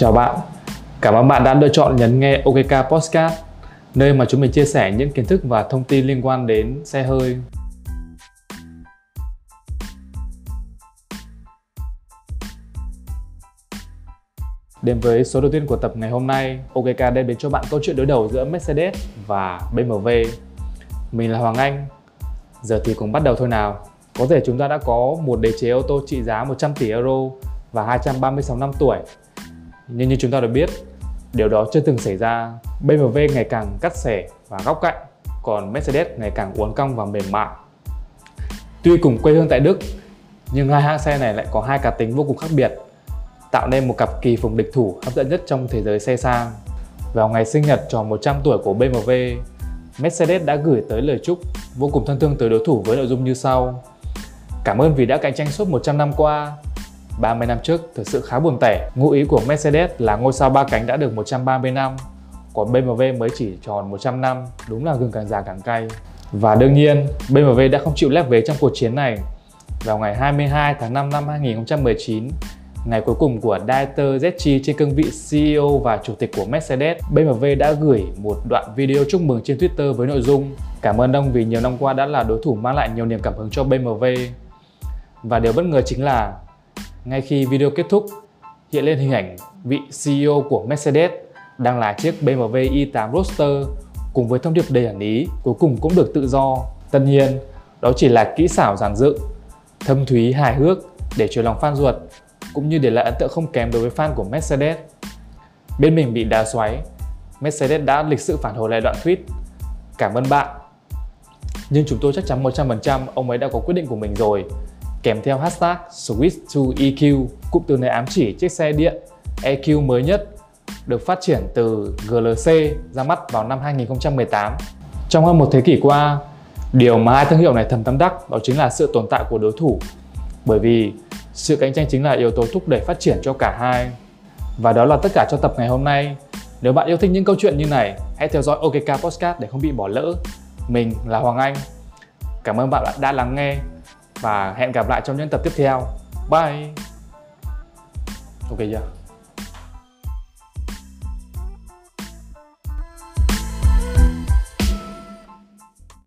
Chào bạn, cảm ơn bạn đã lựa chọn nhấn nghe OKK Podcast, nơi mà chúng mình chia sẻ những kiến thức và thông tin liên quan đến xe hơi. Đến với số đầu tiên của tập ngày hôm nay, OKK đem đến cho bạn câu chuyện đối đầu giữa Mercedes và BMW. Mình là Hoàng Anh. Giờ thì cùng bắt đầu thôi nào. Có thể chúng ta đã có một đế chế ô tô trị giá 100 tỷ euro và 236 năm tuổi. Nhưng như chúng ta đã biết, điều đó chưa từng xảy ra. BMW ngày càng cắt xẻ và góc cạnh, còn Mercedes ngày càng uốn cong và mềm mại. Tuy cùng quê hương tại Đức, nhưng hai hãng xe này lại có hai cá tính vô cùng khác biệt, tạo nên một cặp kỳ phùng địch thủ hấp dẫn nhất trong thế giới xe sang. Vào ngày sinh nhật tròn 100 tuổi của BMW, Mercedes đã gửi tới lời chúc vô cùng thân thương tới đối thủ với nội dung như sau. Cảm ơn vì đã cạnh tranh suốt 100 năm qua. 30 năm trước thực sự khá buồn tẻ. Ngụ ý của Mercedes là ngôi sao ba cánh đã được 130 năm, còn BMW mới chỉ tròn 100 năm, đúng là gừng càng già càng cay. Và đương nhiên, BMW đã không chịu lép vế trong cuộc chiến này. Vào ngày 22 tháng 5 năm 2019, ngày cuối cùng của Dieter Zetschi trên cương vị CEO và chủ tịch của Mercedes, BMW đã gửi một đoạn video chúc mừng trên Twitter với nội dung Cảm ơn ông vì nhiều năm qua đã là đối thủ mang lại nhiều niềm cảm hứng cho BMW. Và điều bất ngờ chính là ngay khi video kết thúc, hiện lên hình ảnh vị CEO của Mercedes đang lái chiếc BMW i8 Roadster cùng với thông điệp đầy ẩn ý cuối cùng cũng được tự do. Tất nhiên, đó chỉ là kỹ xảo giản dựng, thâm thúy hài hước để chiều lòng fan ruột cũng như để lại ấn tượng không kém đối với fan của Mercedes. Bên mình bị đá xoáy, Mercedes đã lịch sự phản hồi lại đoạn tweet Cảm ơn bạn. Nhưng chúng tôi chắc chắn 100% ông ấy đã có quyết định của mình rồi kèm theo hashtag Switch to EQ. Cụm từ này ám chỉ chiếc xe điện EQ mới nhất được phát triển từ GLC ra mắt vào năm 2018. Trong hơn một thế kỷ qua, điều mà hai thương hiệu này thầm tâm đắc đó chính là sự tồn tại của đối thủ. Bởi vì sự cạnh tranh chính là yếu tố thúc đẩy phát triển cho cả hai. Và đó là tất cả cho tập ngày hôm nay. Nếu bạn yêu thích những câu chuyện như này, hãy theo dõi OKK Podcast để không bị bỏ lỡ. Mình là Hoàng Anh. Cảm ơn bạn đã lắng nghe và hẹn gặp lại trong những tập tiếp theo. Bye. Ok chưa?